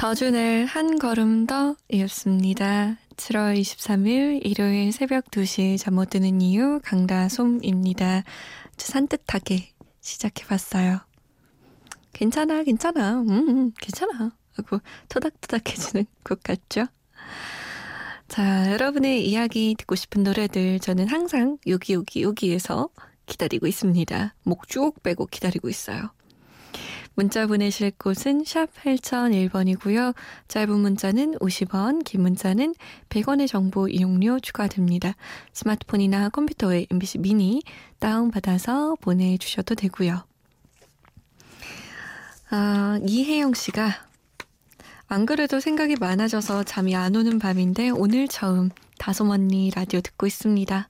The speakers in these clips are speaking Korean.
더준의 한 걸음 더 이었습니다. 7월 23일 일요일 새벽 2시 잠 못 드는 이유 강다솜입니다. 산뜻하게 시작해봤어요. 괜찮아, 괜찮아, 음, 음 괜찮아. 하고 토닥토닥해지는 것 같죠? 자, 여러분의 이야기 듣고 싶은 노래들 저는 항상 여기, 여기, 여기에서 기다리고 있습니다. 목 쭉 빼고 기다리고 있어요. 문자 보내실 곳은 샵 8001번이고요. 짧은 문자는 50원, 긴 문자는 100원의 정보 이용료 추가됩니다. 스마트폰이나 컴퓨터에 MBC 미니 다운받아서 보내주셔도 되고요. 아, 이혜영 씨가 안 그래도 생각이 많아져서 잠이 안 오는 밤인데 오늘 처음 다솜 언니 라디오 듣고 있습니다.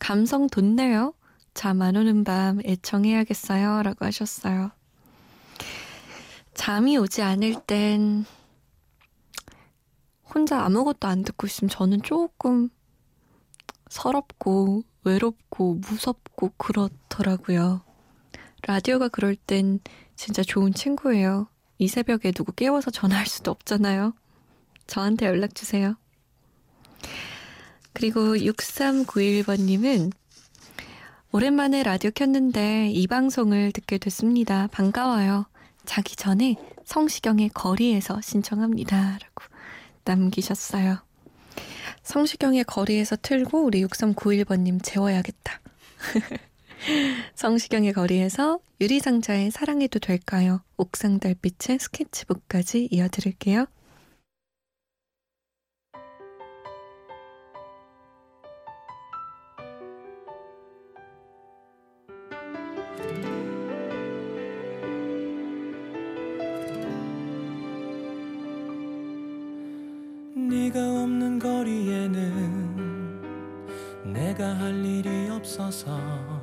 감성 돋네요. 잠 안 오는 밤 애청해야겠어요. 라고 하셨어요. 잠이 오지 않을 땐 혼자 아무것도 안 듣고 있으면 저는 조금 서럽고 외롭고 무섭고 그렇더라고요. 라디오가 그럴 땐 진짜 좋은 친구예요. 이 새벽에 누구 깨워서 전화할 수도 없잖아요. 저한테 연락 주세요. 그리고 6391번님은 오랜만에 라디오 켰는데 이 방송을 듣게 됐습니다. 반가워요. 자기 전에 성시경의 거리에서 신청합니다. 라고 남기셨어요. 성시경의 거리에서 틀고 우리 6391번님 재워야겠다. 성시경의 거리에서 유리상자의 사랑해도 될까요? 옥상 달빛의 스케치북까지 이어드릴게요. 할 일이 없어서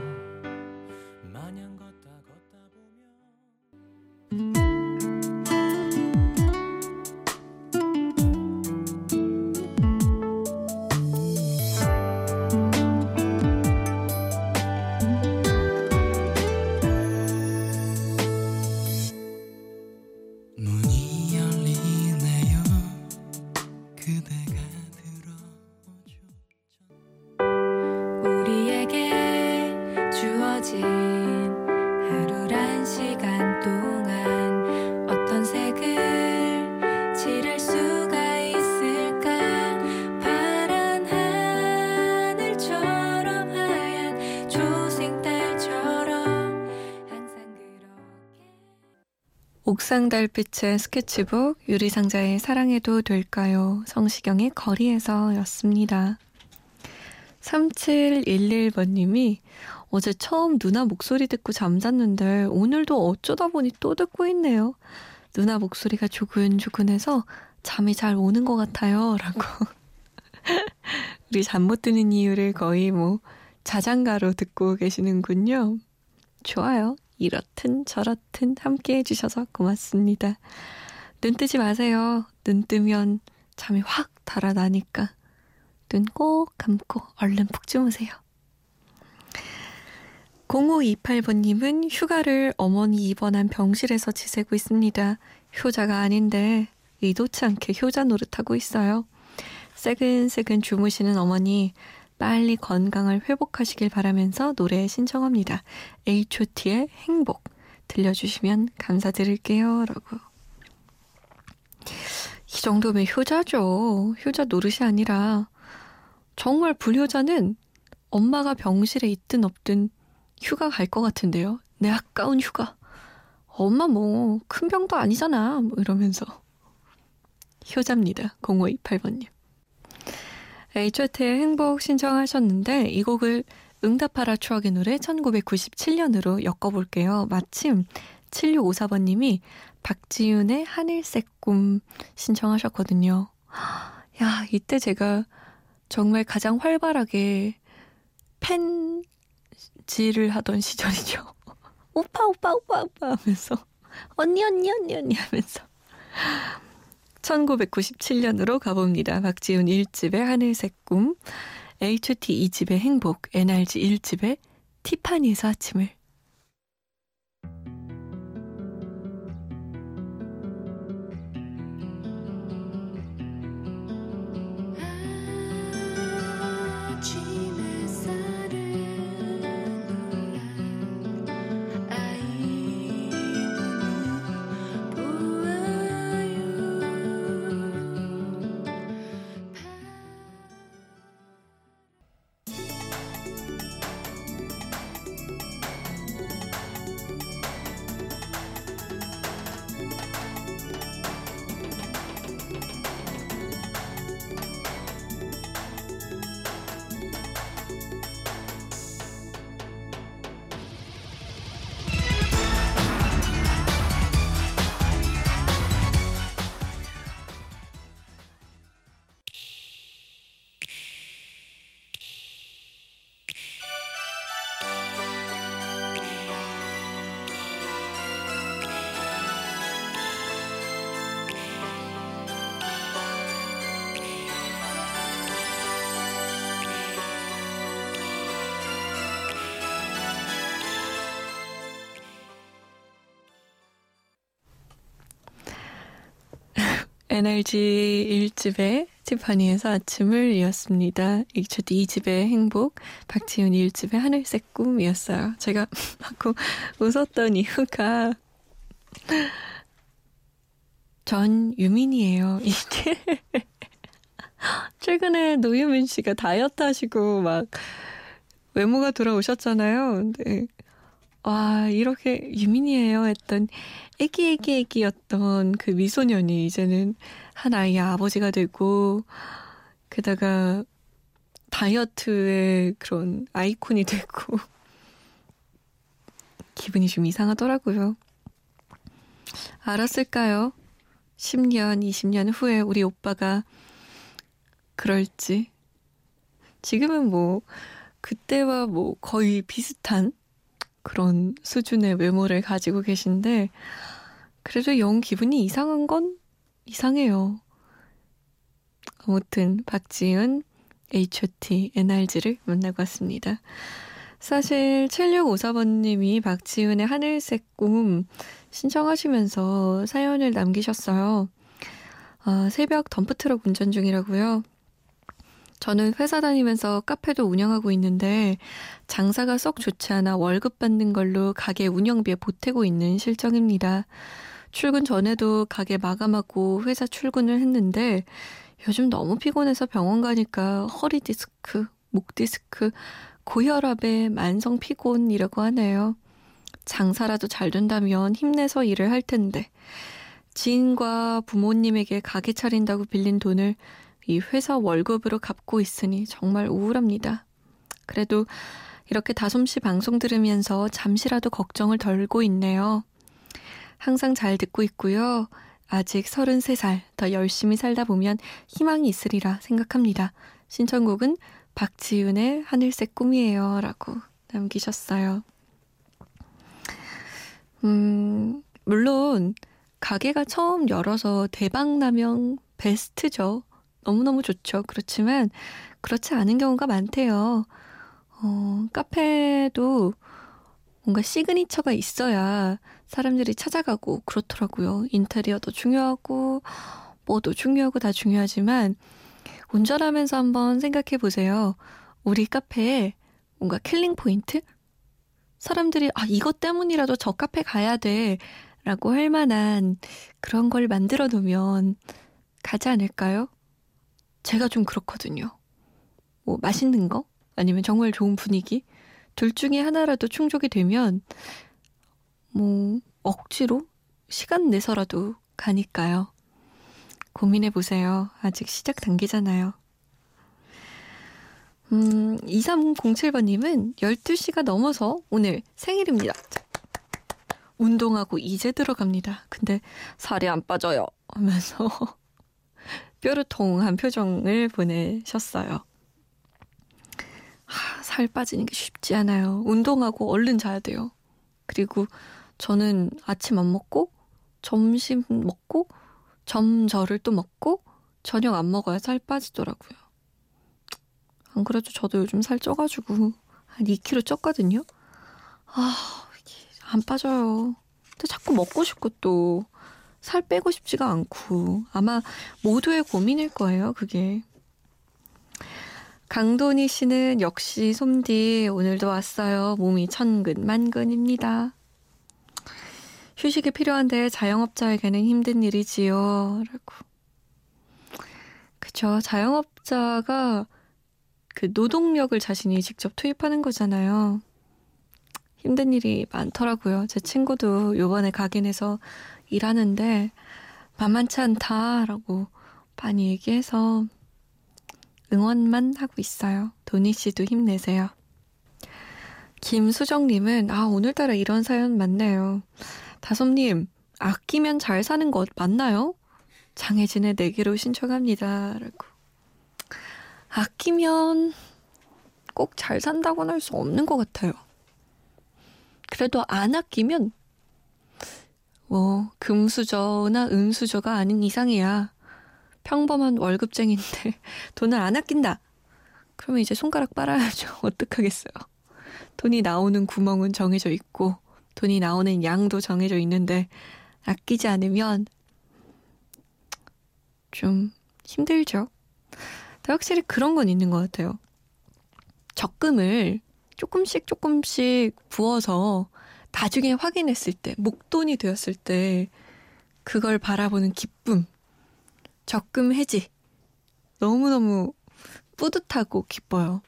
옥상 달빛의 스케치북, 유리상자의 사랑해도 될까요? 성시경의 거리에서 였습니다. 3711번님이 어제 처음 누나 목소리 듣고 잠잤는데 오늘도 어쩌다 보니 또 듣고 있네요. 누나 목소리가 조근조근해서 잠이 잘 오는 것 같아요. 라고. 우리 잠 못 드는 이유를 거의 뭐 자장가로 듣고 계시는군요. 좋아요. 이렇든 저렇든 함께 해주셔서 고맙습니다. 눈 뜨지 마세요. 눈 뜨면 잠이 확 달아나니까 눈 꼭 감고 얼른 푹 주무세요. 0528번님은 휴가를 어머니 입원한 병실에서 지새고 있습니다. 효자가 아닌데 의도치 않게 효자 노릇하고 있어요. 새근새근 주무시는 어머니 빨리 건강을 회복하시길 바라면서 노래 신청합니다. H.O.T의 행복 들려주시면 감사드릴게요. 라고. 이 정도면 효자죠. 효자 노릇이 아니라 정말 불효자는 엄마가 병실에 있든 없든 휴가 갈 것 같은데요. 내 아까운 휴가. 엄마 뭐 큰 병도 아니잖아. 뭐 이러면서 효자입니다. 0528번님. H트의 행복 신청하셨는데 이 곡을 응답하라 추억의 노래 1997년으로 엮어볼게요. 마침 7654번님이 박지윤의 하늘색 꿈 신청하셨거든요. 야, 이때 제가 정말 가장 활발하게 팬지를 하던 시절이죠. 오빠, 오빠, 오빠, 오빠 하면서. 언니, 언니, 언니, 언니 하면서. 1997년으로 가봅니다. 박지훈 1집의 하늘색 꿈, HT 2집의 행복, NRG 1집의 티파니에서 아침을 NRG 1집의 티파니에서 아침을 이었습니다. HOT 2집의 행복, 박지훈 1집의 하늘색 꿈이었어요. 제가 자꾸 웃었던 이유가 전 유민이에요. 이게 최근에 노유민 씨가 다이어트 하시고 막 외모가 돌아오셨잖아요. 근데 와 이렇게 유민이에요 했던 애기 애기 애기였던 그 미소년이 이제는 한 아이의 아버지가 되고 게다가 다이어트의 그런 아이콘이 되고 기분이 좀 이상하더라고요. 알았을까요? 10년, 20년 후에 우리 오빠가 그럴지. 지금은 뭐 그때와 뭐 거의 비슷한 그런 수준의 외모를 가지고 계신데 그래도 영 기분이 이상한 건 이상해요. 아무튼 박지은 H.O.T. NRG를 만나고 왔습니다. 사실 7654번님이 박지은의 하늘색 꿈 신청하시면서 사연을 남기셨어요. 아, 새벽 덤프트럭 운전 중이라고요. 저는 회사 다니면서 카페도 운영하고 있는데 장사가 썩 좋지 않아 월급 받는 걸로 가게 운영비에 보태고 있는 실정입니다. 출근 전에도 가게 마감하고 회사 출근을 했는데 요즘 너무 피곤해서 병원 가니까 허리 디스크, 목 디스크, 고혈압에 만성 피곤이라고 하네요. 장사라도 잘 된다면 힘내서 일을 할 텐데 지인과 부모님에게 가게 차린다고 빌린 돈을 이 회사 월급으로 갚고 있으니 정말 우울합니다. 그래도 이렇게 다솜씨 방송 들으면서 잠시라도 걱정을 덜고 있네요. 항상 잘 듣고 있고요. 아직 33살 더 열심히 살다 보면 희망이 있으리라 생각합니다. 신청곡은 박지윤의 하늘색 꿈이에요. 라고 남기셨어요. 음, 물론, 가게가 처음 열어서 대박 나면 베스트죠. 너무너무 좋죠. 그렇지만 그렇지 않은 경우가 많대요. 어, 카페도 뭔가 signature가 있어야 사람들이 찾아가고 그렇더라고요. 인테리어도 중요하고 뭐도 중요하고 다 중요하지만 운전하면서 한번 생각해 보세요. 우리 카페에 뭔가 killing point? 사람들이 아 이것 때문이라도 저 카페 가야 돼라고 할 만한 그런 걸 만들어 놓으면 가지 않을까요? 제가 좀 그렇거든요. 뭐 맛있는 거 아니면 정말 좋은 분위기 둘 중에 하나라도 충족이 되면 뭐 억지로 시간 내서라도 가니까요. 고민해 보세요. 아직 시작 단계잖아요. 음, 2307번님은 12시가 넘어서 오늘 생일입니다. 운동하고 이제 들어갑니다. 근데 살이 안 빠져요. 하면서 뾰루통한 표정을 보내셨어요. 하, 살 빠지는 게 쉽지 않아요. 운동하고 얼른 자야 돼요. 그리고 저는 아침 안 먹고 점심 먹고 점저를 또 먹고 저녁 안 먹어야 살 빠지더라고요. 안 그래도 저도 요즘 살 쪄가지고 한 2kg 쪘거든요. 아, 안 빠져요. 근데 자꾸 먹고 싶고 또 살 빼고 싶지가 않고 아마 모두의 고민일 거예요, 그게. 강돈희 씨는 역시 솜디 오늘도 왔어요. 몸이 천근 만근입니다. 휴식이 필요한데 자영업자에게는 힘든 일이지요. 라고. 그쵸. 자영업자가 그 노동력을 자신이 직접 투입하는 거잖아요. 힘든 일이 많더라고요. 제 친구도 요번에 각인해서 일하는데 만만치 않다라고 많이 얘기해서 응원만 하고 있어요. 도니 씨도 힘내세요. 김수정님은 아 오늘따라 이런 사연 많네요. 다솜님 아끼면 잘 사는 것 맞나요? 장혜진의 내게로 신청합니다. 라고. 아끼면 꼭 잘 산다고는 할 수 없는 것 같아요. 그래도 안 아끼면 뭐 금수저나 은수저가 아닌 이상이야. 평범한 월급쟁인데 돈을 안 아낀다. 그러면 이제 손가락 빨아야죠. 어떡하겠어요. 돈이 나오는 구멍은 정해져 있고 돈이 나오는 양도 정해져 있는데 아끼지 않으면 좀 힘들죠. 확실히 그런 건 있는 것 같아요. 적금을 조금씩 조금씩 부어서 나중에 확인했을 때, 목돈이 되었을 때, 그걸 바라보는 기쁨, 적금 해지. 너무너무 뿌듯하고 기뻐요.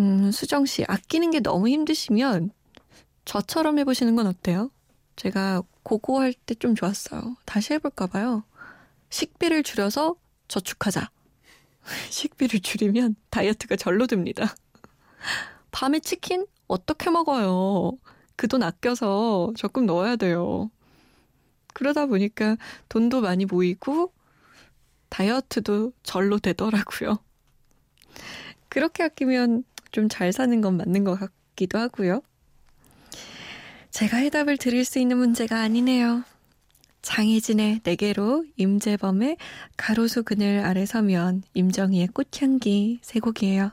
음, 수정 씨, 아끼는 게 너무 힘드시면 저처럼 해보시는 건 어때요? 제가 고거 할때 좀 좋았어요. 다시 해볼까봐요. 식비를 줄여서 저축하자. 식비를 줄이면 다이어트가 절로 됩니다. 밤에 치킨 어떻게 먹어요? 그 돈 아껴서 적금 넣어야 돼요. 그러다 보니까 돈도 많이 모이고 다이어트도 절로 되더라고요. 그렇게 아끼면 좀 잘 사는 건 맞는 것 같기도 하고요. 제가 해답을 드릴 수 있는 문제가 아니네요. 장희진의 내게로 임재범의 가로수 그늘 아래 서면 임정희의 꽃향기 세 곡이에요.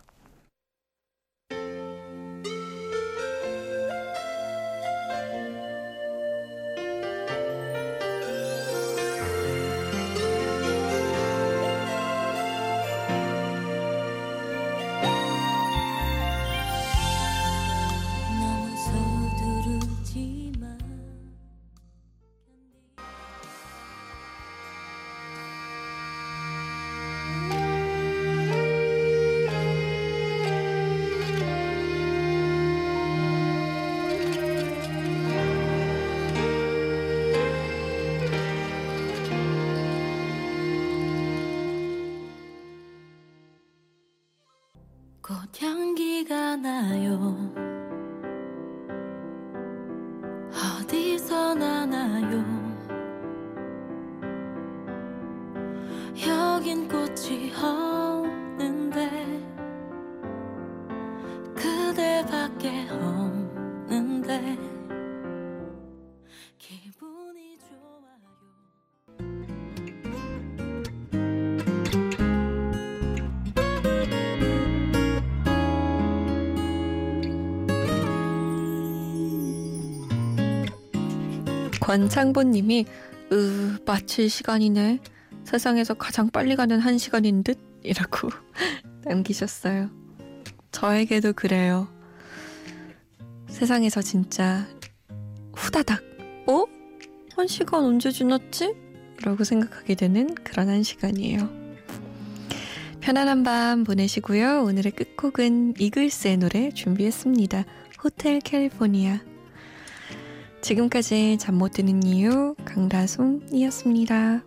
밖에 없는데 권창보님이 으 마칠 시간이네. 세상에서 가장 빨리 가는 한 시간인 듯 이라고 남기셨어요. 저에게도 그래요. 세상에서 진짜 후다닥 어? 한 시간 언제 지났지? 라고 생각하게 되는 그런 한 시간이에요. 편안한 밤 보내시고요. 오늘의 끝곡은 이글스의 노래 준비했습니다. 호텔 캘리포니아. 지금까지 잠 못 드는 이유 강다솜이었습니다.